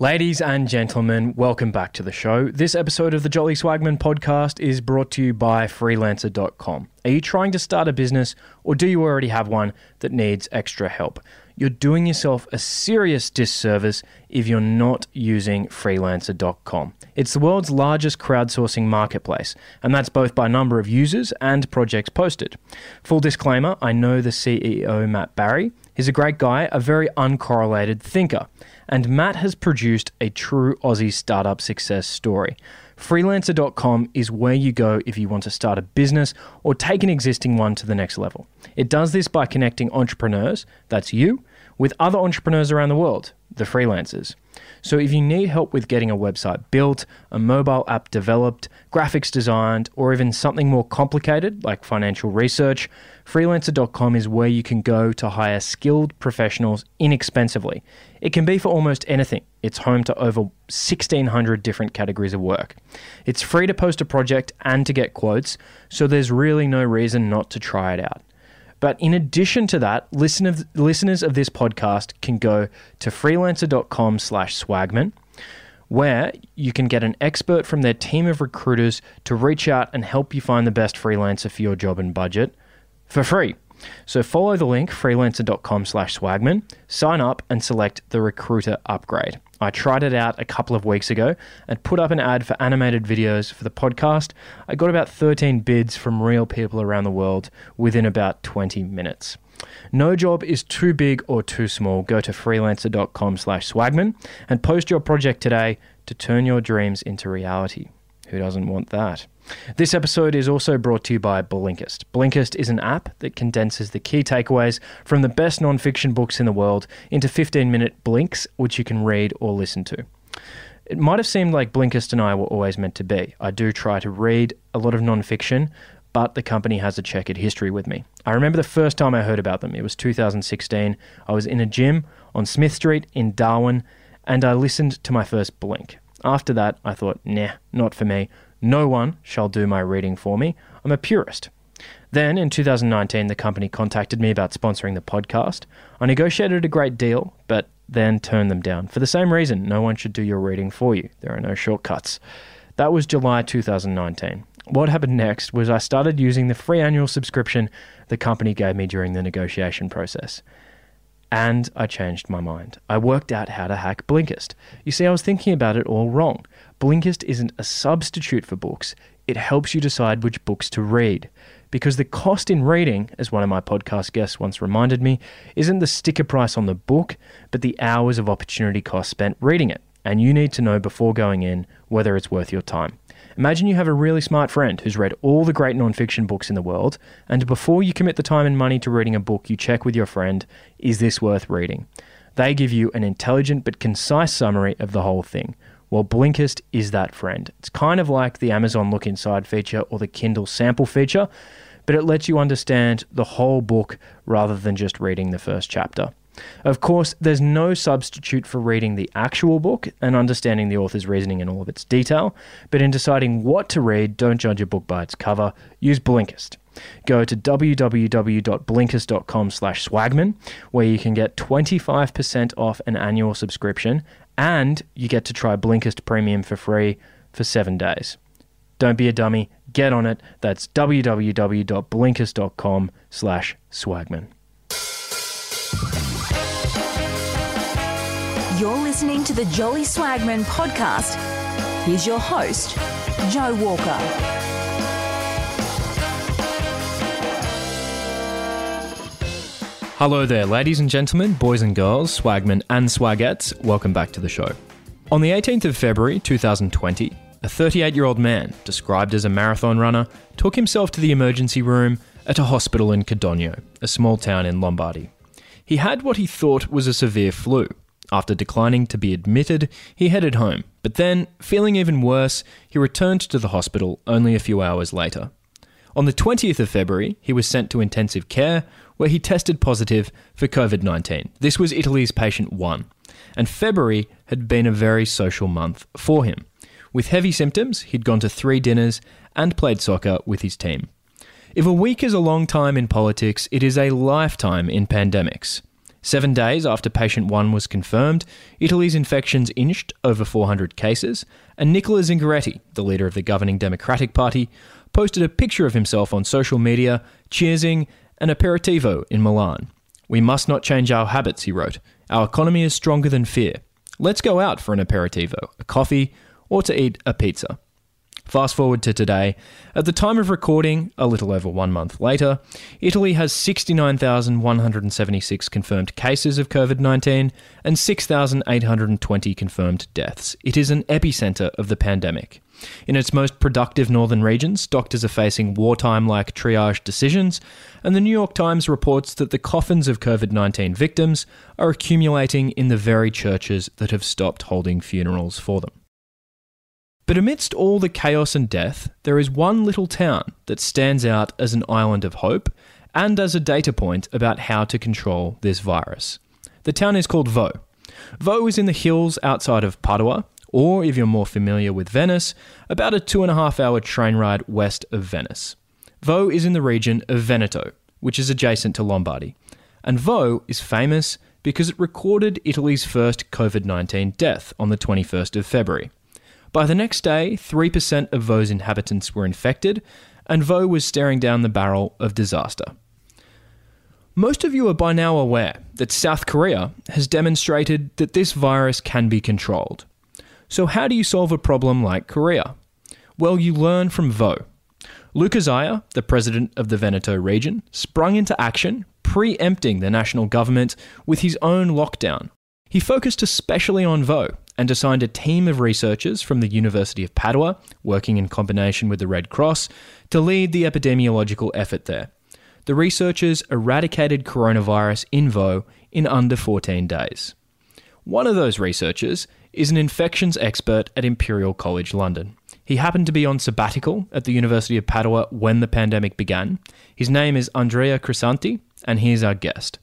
Ladies and gentlemen, welcome back to the show. This episode of the Jolly Swagman podcast is brought to you by freelancer.com. Are you trying to start a business or do you already have one that needs extra help? You're doing yourself a serious disservice if you're not using freelancer.com. It's the world's largest crowdsourcing marketplace, and that's both by number of users and projects posted. Full disclaimer I know the CEO, Matt Barrie. He's a great guy, a very uncorrelated thinker and Matt has produced a true Aussie startup success story. Freelancer.com is where you go if you want to start a business or take an existing one to the next level. It does this by connecting entrepreneurs, that's you, with other entrepreneurs around the world, the freelancers. So if you need help with getting a website built, a mobile app developed, graphics designed, or even something more complicated like financial research, freelancer.com is where you can go to hire skilled professionals inexpensively. It can be for almost anything. It's home to over 1600 different categories of work. It's free to post a project and to get quotes, so there's really no reason not to try it out. But in addition to that, listeners, listeners of this podcast can go to freelancer.com slash swagman, where you can get an expert from their team of recruiters to reach out and help you find the best freelancer for your job and budget for free. So follow the link freelancer.com slash swagman, sign up and select the recruiter upgrade. I tried it out a couple of weeks ago and put up an ad for animated videos for the podcast. I got about 13 bids from real people around the world within about 20 minutes. No job is too big or too small. Go to freelancer.com slash swagman and post your project today to turn your dreams into reality. Who doesn't want that? This episode is also brought to you by Blinkist. Blinkist is an app that condenses the key takeaways from the best nonfiction books in the world into 15 minute blinks, which you can read or listen to. It might have seemed like Blinkist and I were always meant to be. I do try to read a lot of nonfiction, but the company has a checkered history with me. I remember the first time I heard about them. It was 2016. I was in a gym on Smith Street in Darwin, and I listened to my first blink. After that, I thought, nah, not for me. No one shall do my reading for me. I'm a purist. Then, in 2019, the company contacted me about sponsoring the podcast. I negotiated a great deal, but then turned them down. For the same reason, no one should do your reading for you. There are no shortcuts. That was July 2019. What happened next was I started using the free annual subscription the company gave me during the negotiation process. And I changed my mind. I worked out how to hack Blinkist. You see, I was thinking about it all wrong. Blinkist isn't a substitute for books, it helps you decide which books to read. Because the cost in reading, as one of my podcast guests once reminded me, isn't the sticker price on the book, but the hours of opportunity cost spent reading it. And you need to know before going in whether it's worth your time. Imagine you have a really smart friend who's read all the great nonfiction books in the world, and before you commit the time and money to reading a book, you check with your friend is this worth reading? They give you an intelligent but concise summary of the whole thing. Well, Blinkist is that friend. It's kind of like the Amazon Look Inside feature or the Kindle Sample feature, but it lets you understand the whole book rather than just reading the first chapter. Of course, there's no substitute for reading the actual book and understanding the author's reasoning in all of its detail, but in deciding what to read, don't judge a book by its cover. Use Blinkist. Go to www.blinkist.com slash swagman, where you can get 25% off an annual subscription, and you get to try Blinkist Premium for free for seven days. Don't be a dummy. Get on it. That's www.blinkist.com slash swagman. You're listening to the Jolly Swagman podcast. Here's your host, Joe Walker. Hello there, ladies and gentlemen, boys and girls, swagmen and swagettes. Welcome back to the show. On the 18th of February 2020, a 38 year old man, described as a marathon runner, took himself to the emergency room at a hospital in Codogno, a small town in Lombardy. He had what he thought was a severe flu, after declining to be admitted, he headed home, but then, feeling even worse, he returned to the hospital only a few hours later. On the 20th of February, he was sent to intensive care, where he tested positive for COVID 19. This was Italy's patient one, and February had been a very social month for him. With heavy symptoms, he'd gone to three dinners and played soccer with his team. If a week is a long time in politics, it is a lifetime in pandemics. Seven days after patient one was confirmed, Italy's infections inched over 400 cases, and Nicola Zingaretti, the leader of the governing Democratic Party, posted a picture of himself on social media cheersing an aperitivo in Milan. We must not change our habits, he wrote. Our economy is stronger than fear. Let's go out for an aperitivo, a coffee, or to eat a pizza. Fast forward to today. At the time of recording, a little over one month later, Italy has 69,176 confirmed cases of COVID 19 and 6,820 confirmed deaths. It is an epicenter of the pandemic. In its most productive northern regions, doctors are facing wartime like triage decisions, and the New York Times reports that the coffins of COVID 19 victims are accumulating in the very churches that have stopped holding funerals for them. But amidst all the chaos and death, there is one little town that stands out as an island of hope and as a data point about how to control this virus. The town is called Vo. Vo is in the hills outside of Padua, or if you're more familiar with Venice, about a two and a half hour train ride west of Venice. Vo is in the region of Veneto, which is adjacent to Lombardy. And Vo is famous because it recorded Italy's first COVID 19 death on the 21st of February. By the next day, 3% of Vo's inhabitants were infected, and Vo was staring down the barrel of disaster. Most of you are by now aware that South Korea has demonstrated that this virus can be controlled. So, how do you solve a problem like Korea? Well, you learn from Vo. Luca Zaia, the president of the Veneto region, sprung into action, preempting the national government with his own lockdown. He focused especially on Vo and assigned a team of researchers from the University of Padua, working in combination with the Red Cross, to lead the epidemiological effort there. The researchers eradicated coronavirus in Vo in under 14 days. One of those researchers is an infections expert at Imperial College London. He happened to be on sabbatical at the University of Padua when the pandemic began. His name is Andrea Crisanti, and he is our guest.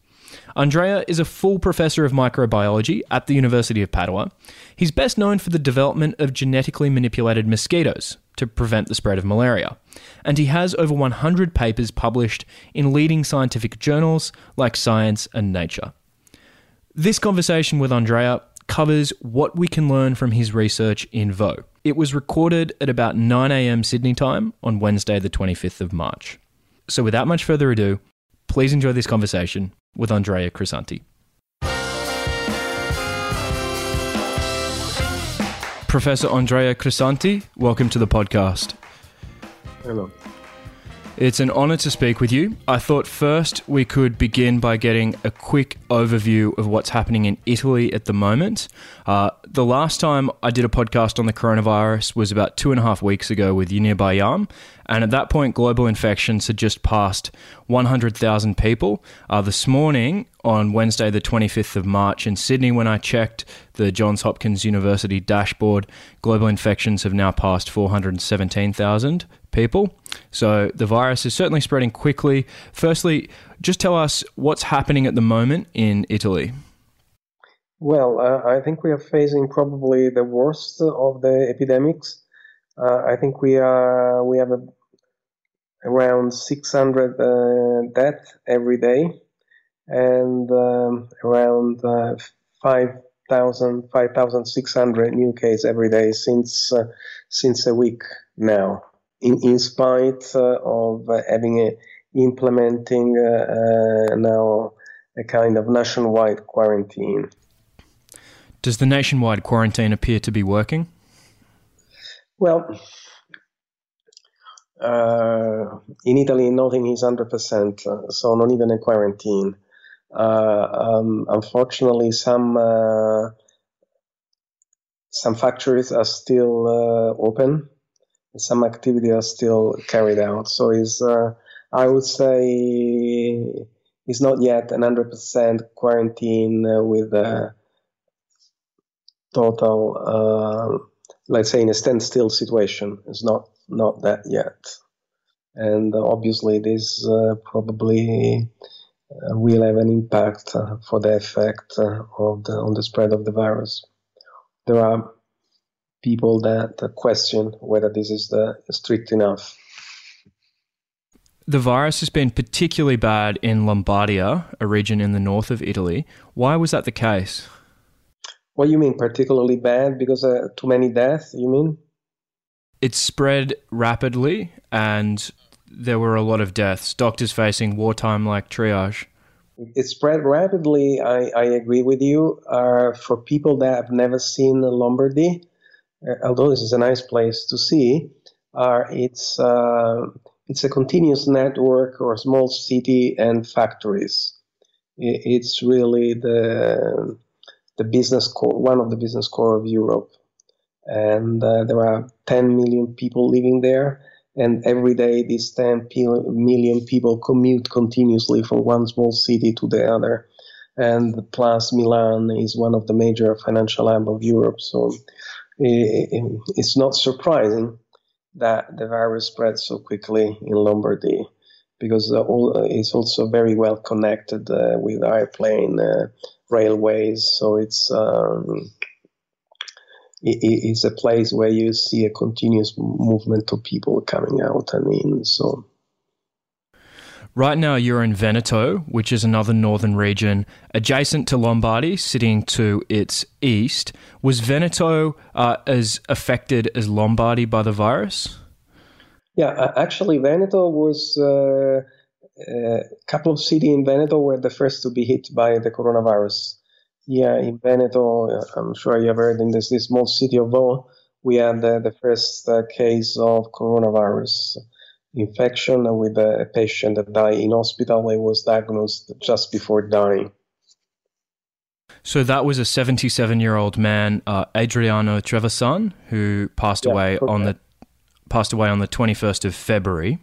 Andrea is a full professor of microbiology at the University of Padua. He's best known for the development of genetically manipulated mosquitoes to prevent the spread of malaria. And he has over 100 papers published in leading scientific journals like Science and Nature. This conversation with Andrea covers what we can learn from his research in Vo. It was recorded at about 9am Sydney time on Wednesday, the 25th of March. So, without much further ado, please enjoy this conversation with Andrea Crisanti. Professor Andrea Crisanti, welcome to the podcast. Hello. It's an honor to speak with you. I thought first we could begin by getting a quick overview of what's happening in Italy at the moment. Uh, the last time I did a podcast on the coronavirus was about two and a half weeks ago with Yaneer Bar-Yam, and at that point, global infections had just passed 100,000 people. Uh, this morning, on Wednesday, the 25th of March, in Sydney, when I checked the Johns Hopkins University dashboard, global infections have now passed 417,000 people. So the virus is certainly spreading quickly. Firstly, just tell us what's happening at the moment in Italy. Well, uh, I think we are facing probably the worst of the epidemics. Uh, I think we are we have a, around 600 uh, deaths every day, and um, around uh, 5,000 5,600 new cases every day since uh, since a week now in, in spite uh, of having a, implementing uh, uh, now a kind of nationwide quarantine. Does the nationwide quarantine appear to be working? Well, uh, in Italy, nothing is 100%, uh, so not even a quarantine. Uh, um, unfortunately, some some factories are still open, some activity are still carried out. So is uh, I would say it's not yet an hundred percent quarantine uh, with a total, uh, let's say, in a standstill situation. It's not not that yet, and obviously this uh, probably uh, will have an impact uh, for the effect of the on the spread of the virus. There are people that question whether this is the strict enough. the virus has been particularly bad in Lombardia, a region in the north of Italy. Why was that the case? What do you mean, particularly bad? Because uh, too many deaths, you mean? It spread rapidly and there were a lot of deaths, doctors facing wartime like triage. It spread rapidly, I, I agree with you. Uh, for people that have never seen Lombardy, uh, although this is a nice place to see, uh, it's, uh, it's a continuous network or small city and factories. It's really the, the business core, one of the business core of Europe. And uh, there are 10 million people living there. And every day these 10 million people commute continuously from one small city to the other. And plus milan is one of the major financial hub of europe. So it's not surprising that the virus spread so quickly in lombardy because it's also very well connected uh, with airplane uh, railways. So it's um, it's a place where you see a continuous movement of people coming out and in. So. Right now, you're in Veneto, which is another northern region adjacent to Lombardy, sitting to its east. Was Veneto uh, as affected as Lombardy by the virus? Yeah, actually, Veneto was uh, a couple of cities in Veneto were the first to be hit by the coronavirus. Yeah, in Veneto, I'm sure you have heard in this, this small city of Vo, we had the, the first uh, case of coronavirus infection with a, patient that died in hospital. He was diagnosed just before dying. So that was a 77 year old man, uh, Adriano Trevisan, who passed yeah, away okay. on the passed away on the 21st of February.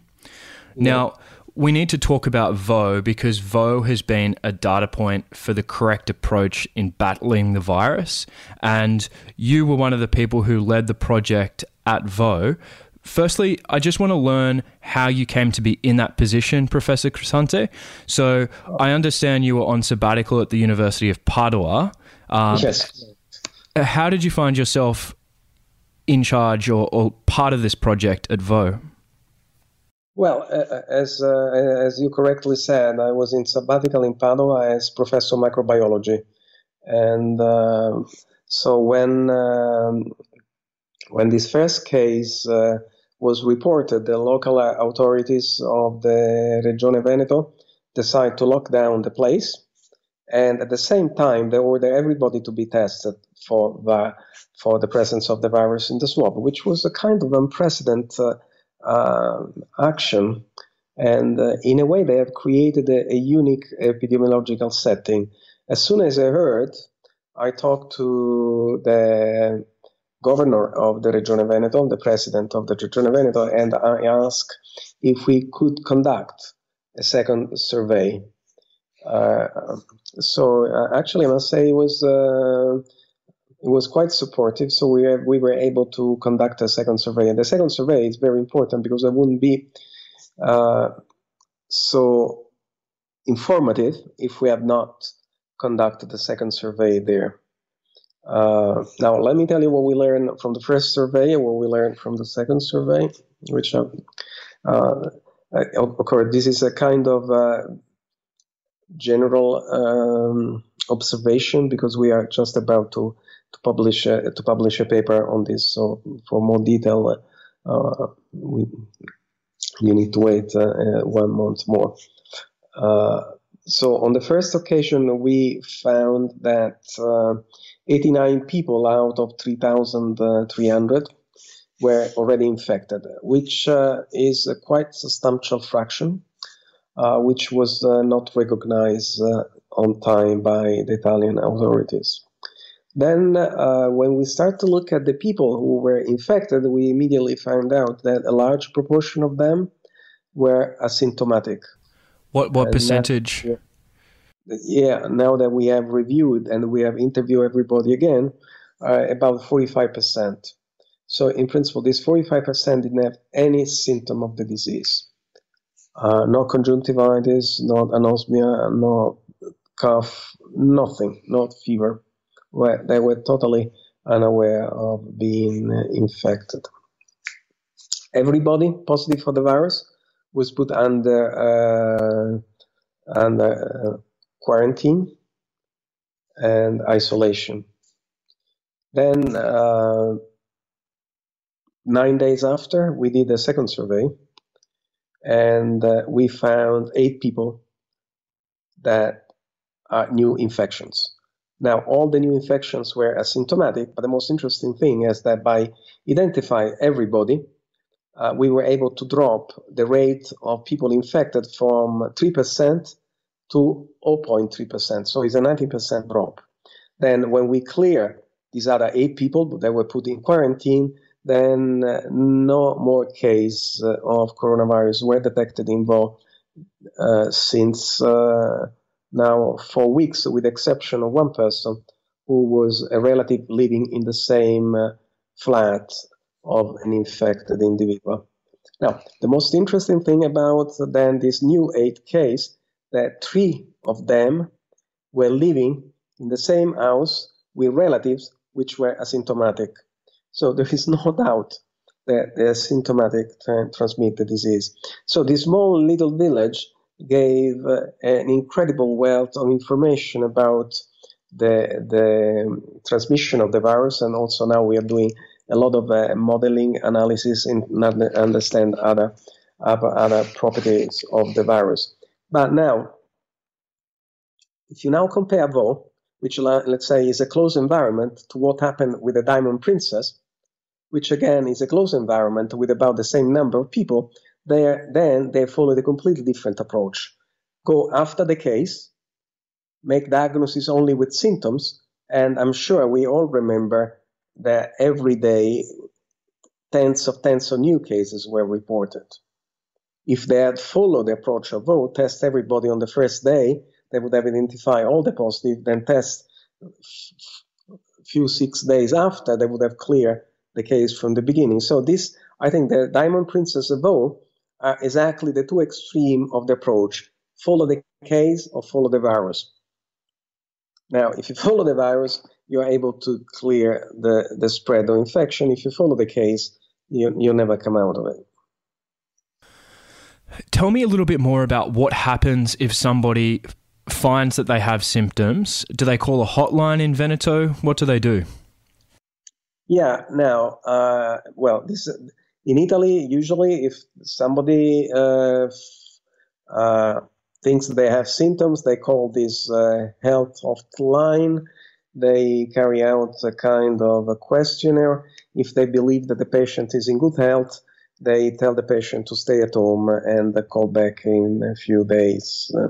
Yeah. Now, we need to talk about Vo because Vo has been a data point for the correct approach in battling the virus. And you were one of the people who led the project at Vo. Firstly, I just want to learn how you came to be in that position, Professor Crisanti. So I understand you were on sabbatical at the University of Padua. Um, yes. How did you find yourself in charge or, or part of this project at Vo? Well, uh, as uh, as you correctly said, I was in sabbatical in Padua as professor of microbiology, and uh, so when um, when this first case uh, was reported, the local authorities of the Regione Veneto decided to lock down the place, and at the same time they ordered everybody to be tested for the for the presence of the virus in the swab, which was a kind of unprecedented uh, uh, action. And uh, in a way, they have created a, a, unique epidemiological setting. As soon as I heard, I talked to the governor of the Regione Veneto, the president of the Regione Veneto, and I asked if we could conduct a second survey. Uh, so uh, actually, I must say it was uh, it was quite supportive. So we we were able to conduct a second survey, and the second survey is very important because it wouldn't be uh, so informative if we have not conducted the second survey there. Uh, now, let me tell you what we learned from the first survey and what we learned from the second survey, which uh, uh, of course this is a kind of uh, general um, observation because we are just about to to publish a, to publish a paper on this. So for more detail, uh, we, you need to wait uh, uh, one month more. so on the first occasion, we found that 89 people out of 3,300 were already infected, which uh, is a quite substantial fraction, uh, which was uh, not recognized on time by the Italian authorities. Then, uh, when we start to look at the people who were infected, we immediately found out that a large proportion of them were asymptomatic. What what and percentage? That, yeah, now that we have reviewed and we have interviewed everybody again, uh, about forty five percent. So, in principle, this forty five percent didn't have any symptom of the disease. Uh, no conjunctivitis, no anosmia, no cough, nothing, not fever were, they were totally unaware of being infected. Everybody positive for the virus was put under uh, under uh, quarantine and isolation. Then, uh, nine days after, we did a second survey, and uh, we found eight people that are new infections. Now, all the new infections were asymptomatic, but the most interesting thing is that by identifying everybody, uh, we were able to drop the rate of people infected from 3% to 0.3%. So it's a 19% drop. Then, when we clear these other eight people that were put in quarantine, then uh, no more cases uh, of coronavirus were detected in Vo uh, since uh, now for weeks, with the exception of one person who was a relative living in the same uh, flat of an infected individual. Now, the most interesting thing about then this new eight case that three of them were living in the same house with relatives which were asymptomatic. So there is no doubt that they are symptomatic to transmit the disease. So this small little village gave uh, an incredible wealth of information about the the transmission of the virus, and also now we are doing a lot of uh, modeling analysis in understand other other properties of the virus. But now, if you now compare Vo, which let's say is a closed environment, to what happened with the Diamond Princess, which again is a closed environment with about the same number of people, there then they follow a completely different approach. Go after the case, make diagnosis only with symptoms, and I'm sure we all remember that every day tens of tens of new cases were reported. If they had followed the approach of Vo, test everybody on the first day, they would have identified all the positive, then test few six days after, they would have cleared the case from the beginning. So this, I think the Diamond Princess of Vo are exactly the two extreme of the approach. Follow the case or follow the virus. Now, if you follow the virus, you're able to clear the, the spread of infection. If you follow the case, you, you'll never come out of it. Tell me a little bit more about what happens if somebody finds that they have symptoms. Do they call a hotline in Veneto? What do they do? Yeah, now, uh, well, this in Italy, usually if somebody uh, uh, thinks they have symptoms, they call this uh, health hotline. They carry out a kind of a questionnaire. If they believe that the patient is in good health, they tell the patient to stay at home and call back in a few days uh,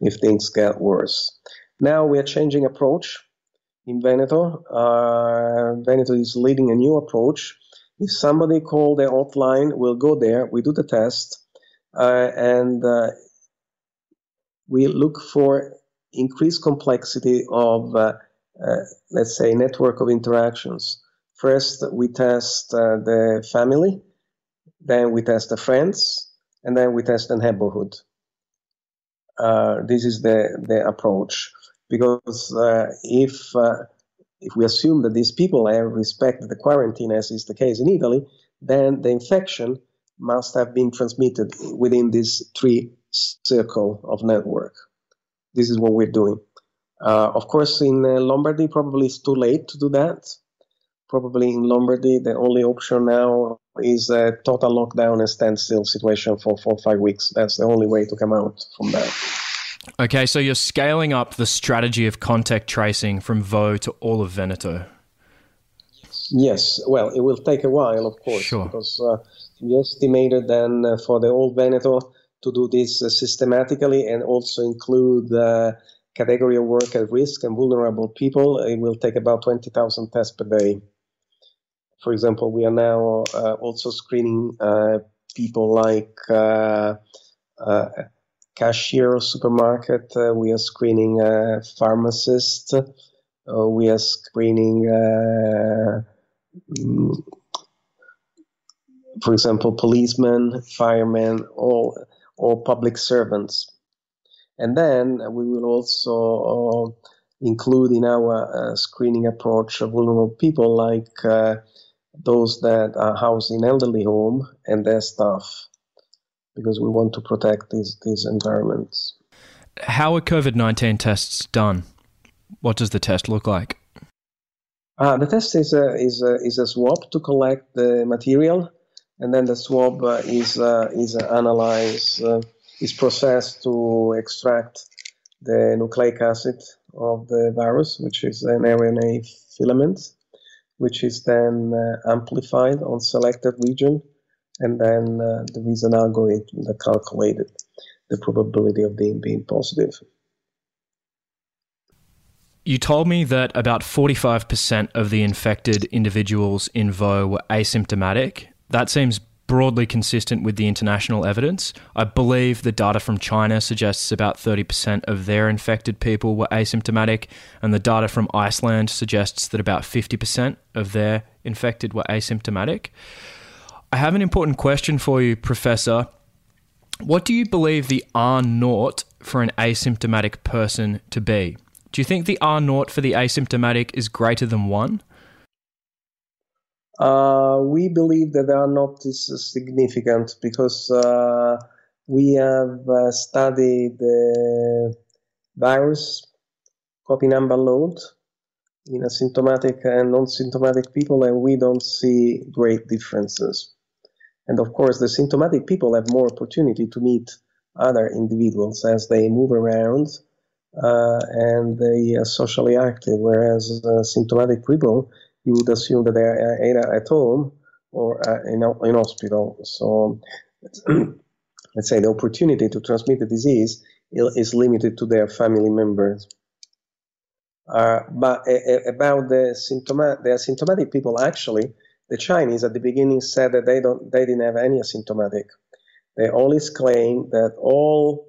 if things get worse. Now we are changing approach in Veneto. Uh, Veneto is leading a new approach if somebody call the hotline, we'll go there, we do the test, uh, and uh, we look for increased complexity of, uh, uh let's say, network of interactions. First, we test uh, the family, then we test the friends, and then we test the neighborhood. Uh, this is the, the approach because if if we assume that these people have respected the quarantine, as is the case in Italy, then the infection must have been transmitted within this three circle of network. This is what we're doing. Uh, of course, in uh, Lombardy, probably it's too late to do that. Probably in Lombardy, the only option now is a total lockdown and standstill situation for four or five weeks. That's the only way to come out from that. Okay, so you're scaling up the strategy of contact tracing from Vo to all of Veneto. Yes, well, it will take a while, of course, sure. because uh, we estimated then uh, for the old Veneto to do this uh, systematically and also include the category of work at risk and vulnerable people. It will take about 20,000 tests per day. For example, we are now uh, also screening uh, people like uh, cashier of supermarket. Uh, we are screening a pharmacist. Uh, we are screening, uh, mm, for example, policemen, firemen, all all public servants. And then we will also uh, include in our uh, screening approach vulnerable people like uh, those that are housed in elderly home and their staff because we want to protect these these environments. How are COVID nineteen tests done? What does the test look like? Uh, the test is a, is a, is a swab to collect the material, and then the swab uh, is uh, is analyzed, uh, is processed to extract the nucleic acid of the virus, which is an RNA filament, which is then uh, amplified on selected region, and then uh, there is an algorithm that calculated the probability of being being positive. You told me that about 45% of the infected individuals in Vo were asymptomatic. That seems broadly consistent with the international evidence. I believe the data from China suggests about 30% of their infected people were asymptomatic, and the data from Iceland suggests that about 50% of their infected were asymptomatic. I have an important question for you, Professor. What do you believe the R naught for an asymptomatic person to be? Do you think the R naught for the asymptomatic is greater than 1? Uh, we believe that R naught as significant because uh, we have uh, studied the virus copy number load in asymptomatic and non-symptomatic people, and we don't see great differences. And of course, the symptomatic people have more opportunity to meet other individuals as they move around uh, and they are socially active, whereas uh, symptomatic people, you would assume that they are either at home or uh, in, in hospital. So let's say the opportunity to transmit the disease is limited to their family members. Uh, but about the symptomatic, the asymptomatic people, actually, the Chinese at the beginning said that they don't, they didn't have any asymptomatic. They always claim that all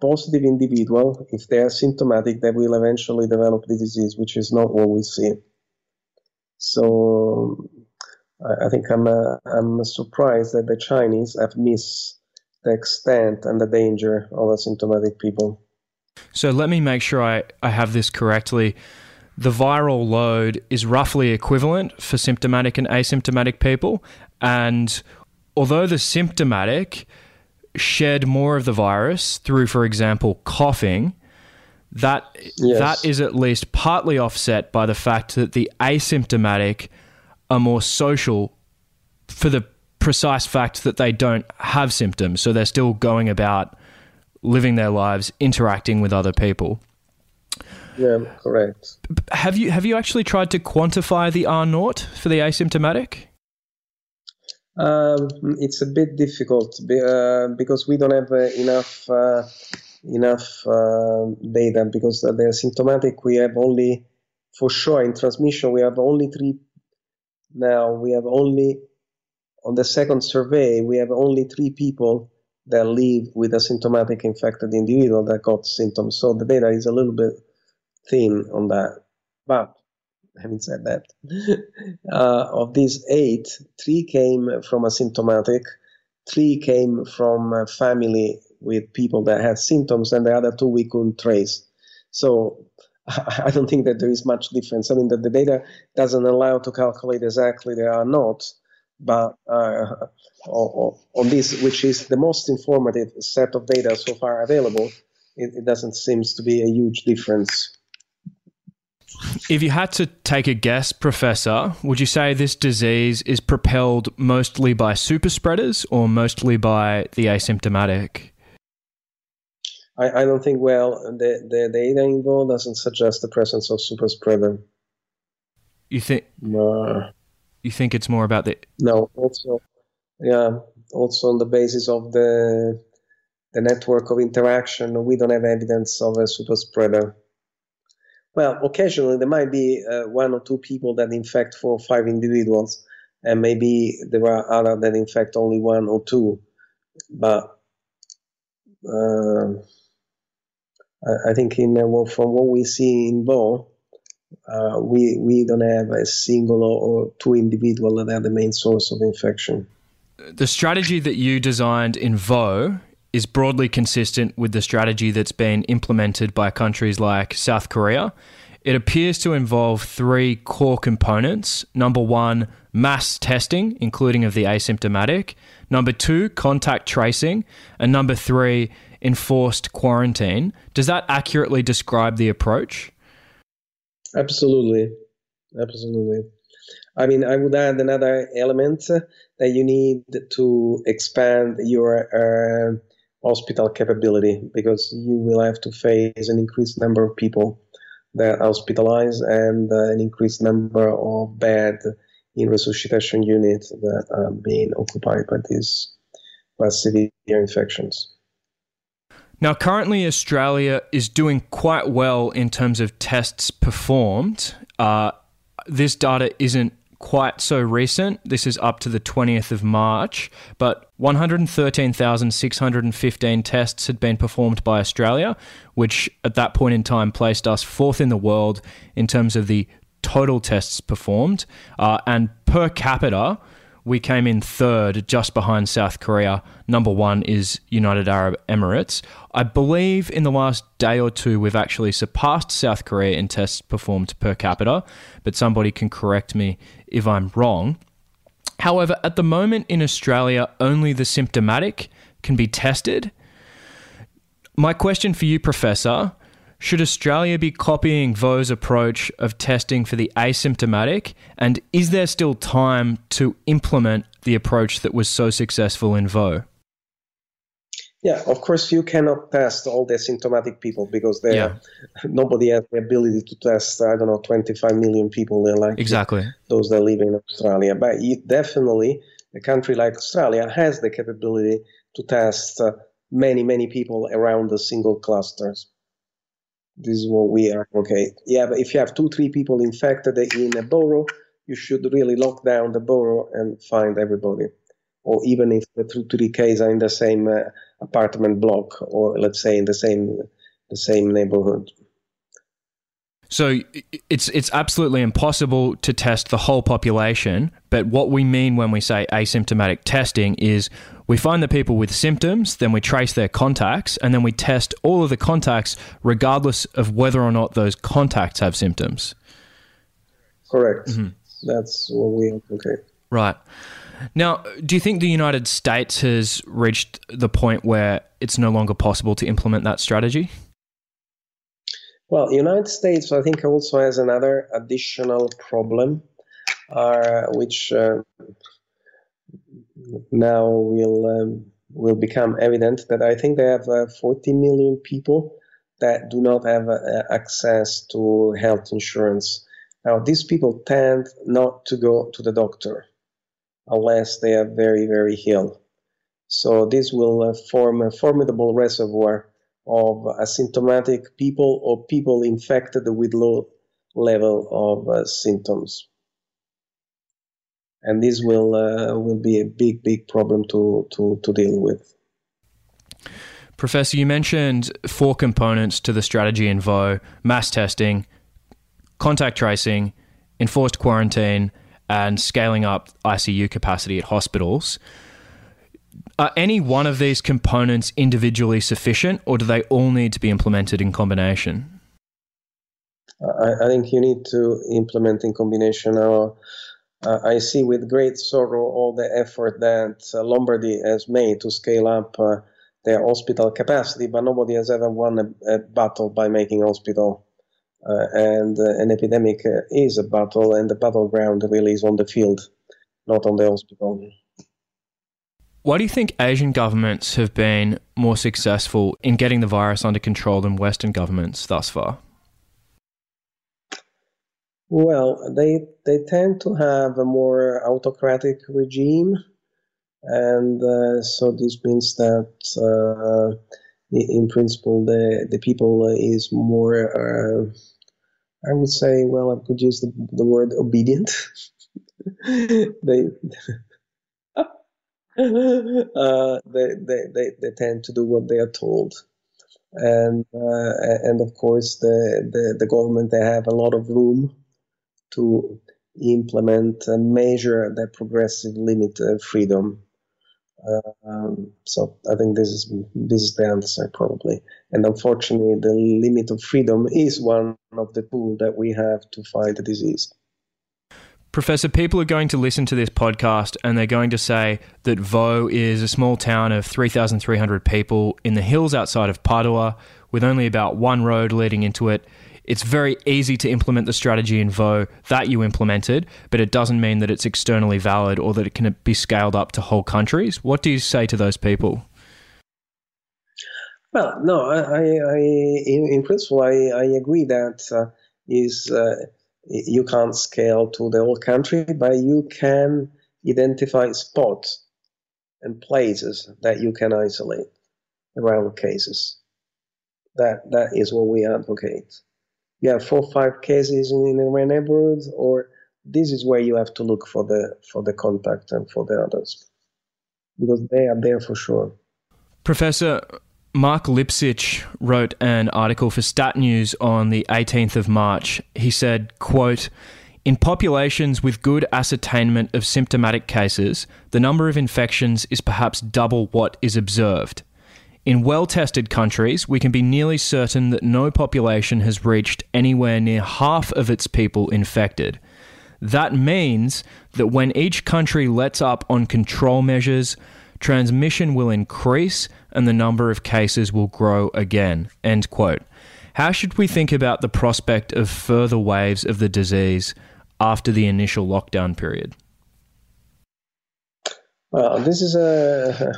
positive individual, if they are symptomatic, they will eventually develop the disease, which is not what we see. So I, think I'm uh, I'm surprised that the Chinese have missed the extent and the danger of asymptomatic people. So let me make sure I, I have this correctly. The viral load is roughly equivalent for symptomatic and asymptomatic people. And although the symptomatic shed more of the virus through, for example, coughing, that yes. that is at least partly offset by the fact that the asymptomatic are more social for the precise fact that they don't have symptoms, so they're still going about living their lives, interacting with other people. Yeah, correct. Have you have you actually tried to quantify the R naught for the asymptomatic? Um, it's a bit difficult uh, because we don't have uh, enough uh, enough uh, data because the symptomatic we have only for sure in transmission we have only three now we have only on the second survey we have only three people that live with a symptomatic infected individual that got symptoms so the data is a little bit thin on that but having said that, uh, of these eight, three came from asymptomatic, three came from a family with people that had symptoms, and the other two we couldn't trace. So I don't think that there is much difference. I mean, that the data doesn't allow to calculate exactly there R naught, but uh, on this, which is the most informative set of data so far available, it, it doesn't seem to be a huge difference. If you had to take a guess, Professor, would you say this disease is propelled mostly by super spreaders or mostly by the asymptomatic? I, I don't think, well, the, the data involved doesn't suggest the presence of super spreader. You think? No. You think it's more about the. No, also, yeah, also on the basis of the the network of interaction, we don't have evidence of a super spreader. Well, occasionally there might be uh, one or two people that infect four or five individuals, and maybe there are other that infect only one or two. But uh, I, think in uh, from what we see in Vo, uh, we we don't have a single or, two individual that are the main source of infection. The strategy that you designed in Vo is broadly consistent with the strategy that's been implemented by countries like South Korea. it appears to involve three core components. Number one, mass testing, including of the asymptomatic. Number two, contact tracing. And number three, enforced quarantine. Does that accurately describe the approach? Absolutely. Absolutely. I mean, I would add another element that you need to expand your uh, hospital capability because you will have to face an increased number of people that are hospitalized and uh, an increased number of bed in resuscitation units that are being occupied by these by severe infections. Now, currently, Australia is doing quite well in terms of tests performed. Uh, this data isn't quite so recent. This is up to the 20th of March, but 113,615 tests had been performed by Australia, which at that point in time placed us fourth in the world in terms of the total tests performed. Uh, and per capita, we came in third, just behind South Korea. Number one is United Arab Emirates. I believe in the last day or two, we've actually surpassed South Korea in tests performed per capita, but somebody can correct me if I'm wrong. However, at the moment in Australia, only the symptomatic can be tested. My question for you, Professor should Australia be copying Vo's approach of testing for the asymptomatic? And is there still time to implement the approach that was so successful in Vo? Yeah, of course, you cannot test all the symptomatic people because yeah. nobody has the ability to test, I don't know, 25 million people. They're like exactly those that live in Australia. But definitely, a country like Australia has the capability to test uh, many, many people around the single clusters. This is what we are. Okay. Yeah, but if you have two, three people infected in a borough, you should really lock down the borough and find everybody. Or even if the two, three cases are in the same uh, apartment block, or let's say in the same the same neighborhood. So it's it's absolutely impossible to test the whole population, but what we mean when we say asymptomatic testing is we find the people with symptoms, then we trace their contacts, and then we test all of the contacts regardless of whether or not those contacts have symptoms. Correct. Mm-hmm. That's what we okay. Right. Now, do you think the United States has reached the point where it's no longer possible to implement that strategy? Well, United States, I think, also has another additional problem, uh, which uh, now will um, will become evident. That I think they have uh, 40 million people that do not have uh, access to health insurance. Now, these people tend not to go to the doctor unless they are very, very ill. So this will uh, form a formidable reservoir of asymptomatic people or people infected with low level of uh, symptoms. And this will uh, will be a big, big problem to, to, to deal with. Professor, you mentioned four components to the strategy in Vo mass testing, contact tracing, enforced quarantine, and scaling up ICU capacity at hospitals. Are any one of these components individually sufficient, or do they all need to be implemented in combination? I, I think you need to implement in combination. Uh, I see with great sorrow all the effort that uh, Lombardy has made to scale up uh, their hospital capacity, but nobody has ever won a, a battle by making hospital. Uh, and uh, an epidemic uh, is a battle, and the battleground really is on the field, not on the hospital. Why do you think Asian governments have been more successful in getting the virus under control than Western governments thus far? Well, they they tend to have a more autocratic regime, and uh, so this means that uh, in principle the the people is more. Uh, I would say, well, I could use the, the word obedient. they uh, they, they, they, they tend to do what they are told. And uh, and of course the, the, the government they have a lot of room to implement a measure that progressive limit uh, freedom. Um, so I think this is this is the answer probably. And unfortunately, the limit of freedom is one of the tools that we have to fight the disease. Professor, people are going to listen to this podcast and they're going to say that Vo is a small town of 3,300 people in the hills outside of Padua with only about one road leading into it. It's very easy to implement the strategy in Vo that you implemented, but it doesn't mean that it's externally valid or that it can be scaled up to whole countries. What do you say to those people? Well, no, I, I, in, in, principle, I, I agree that uh, is uh, you can't scale to the whole country, but you can identify spots and places that you can isolate around cases. That that is what we advocate. You have four five cases in, in a neighborhood, or this is where you have to look for the for the contact and for the others, because they are there for sure. Professor, Marc Lipsitch wrote an article for Stat News on the 18th of March. He said, quote, in populations with good ascertainment of symptomatic cases, the number of infections is perhaps double what is observed. In well tested countries, we can be nearly certain that no population has reached anywhere near half of its people infected. That means that when each country lets up on control measures, transmission will increase and the number of cases will grow again. End quote. How should we think about the prospect of further waves of the disease after the initial lockdown period? Well, this is a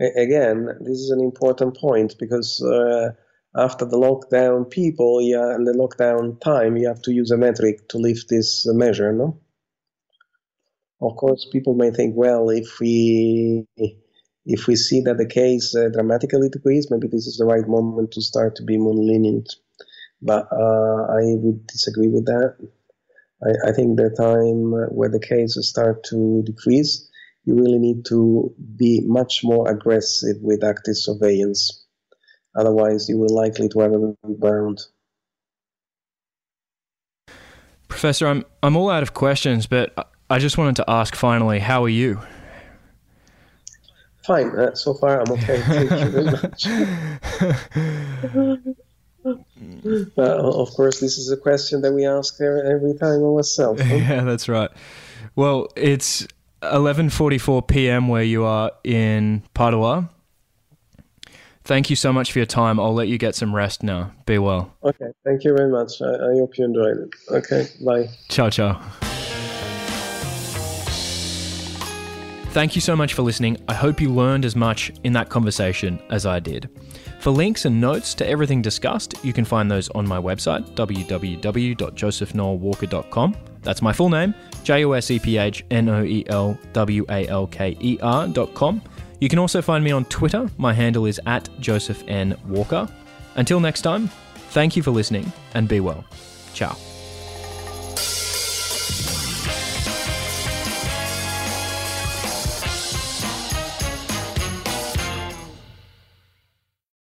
again, this is an important point because uh, after the lockdown, people, yeah, and the lockdown time, you have to use a metric to lift this measure, no? Of course, people may think, well, if we if we see that the case uh, dramatically decreases, maybe this is the right moment to start to be more lenient. But uh, I would disagree with that. I, I, think the time where the cases start to decrease, you really need to be much more aggressive with active surveillance. Otherwise, you will likely to have a rebound. Professor, I'm I'm all out of questions, but I just wanted to ask finally, how are you? Fine. Uh, so far, I'm okay. Thank you very much. of course, this is a question that we ask every time ourselves. Huh? Yeah, that's right. Well, it's 11:44 p.m. where you are in Padua. Thank you so much for your time. I'll let you get some rest now. Be well. Okay. Thank you very much. I, I hope you enjoyed it. Okay. Bye. Ciao, ciao. Thank you so much for listening. I hope you learned as much in that conversation as I did. For links and notes to everything discussed, you can find those on my website, www.josephnoelwalker.com. That's my full name, J O S E P H N O E L W A L K E R.com. You can also find me on Twitter. My handle is at Joseph N. Walker. Until next time, thank you for listening and be well. Ciao.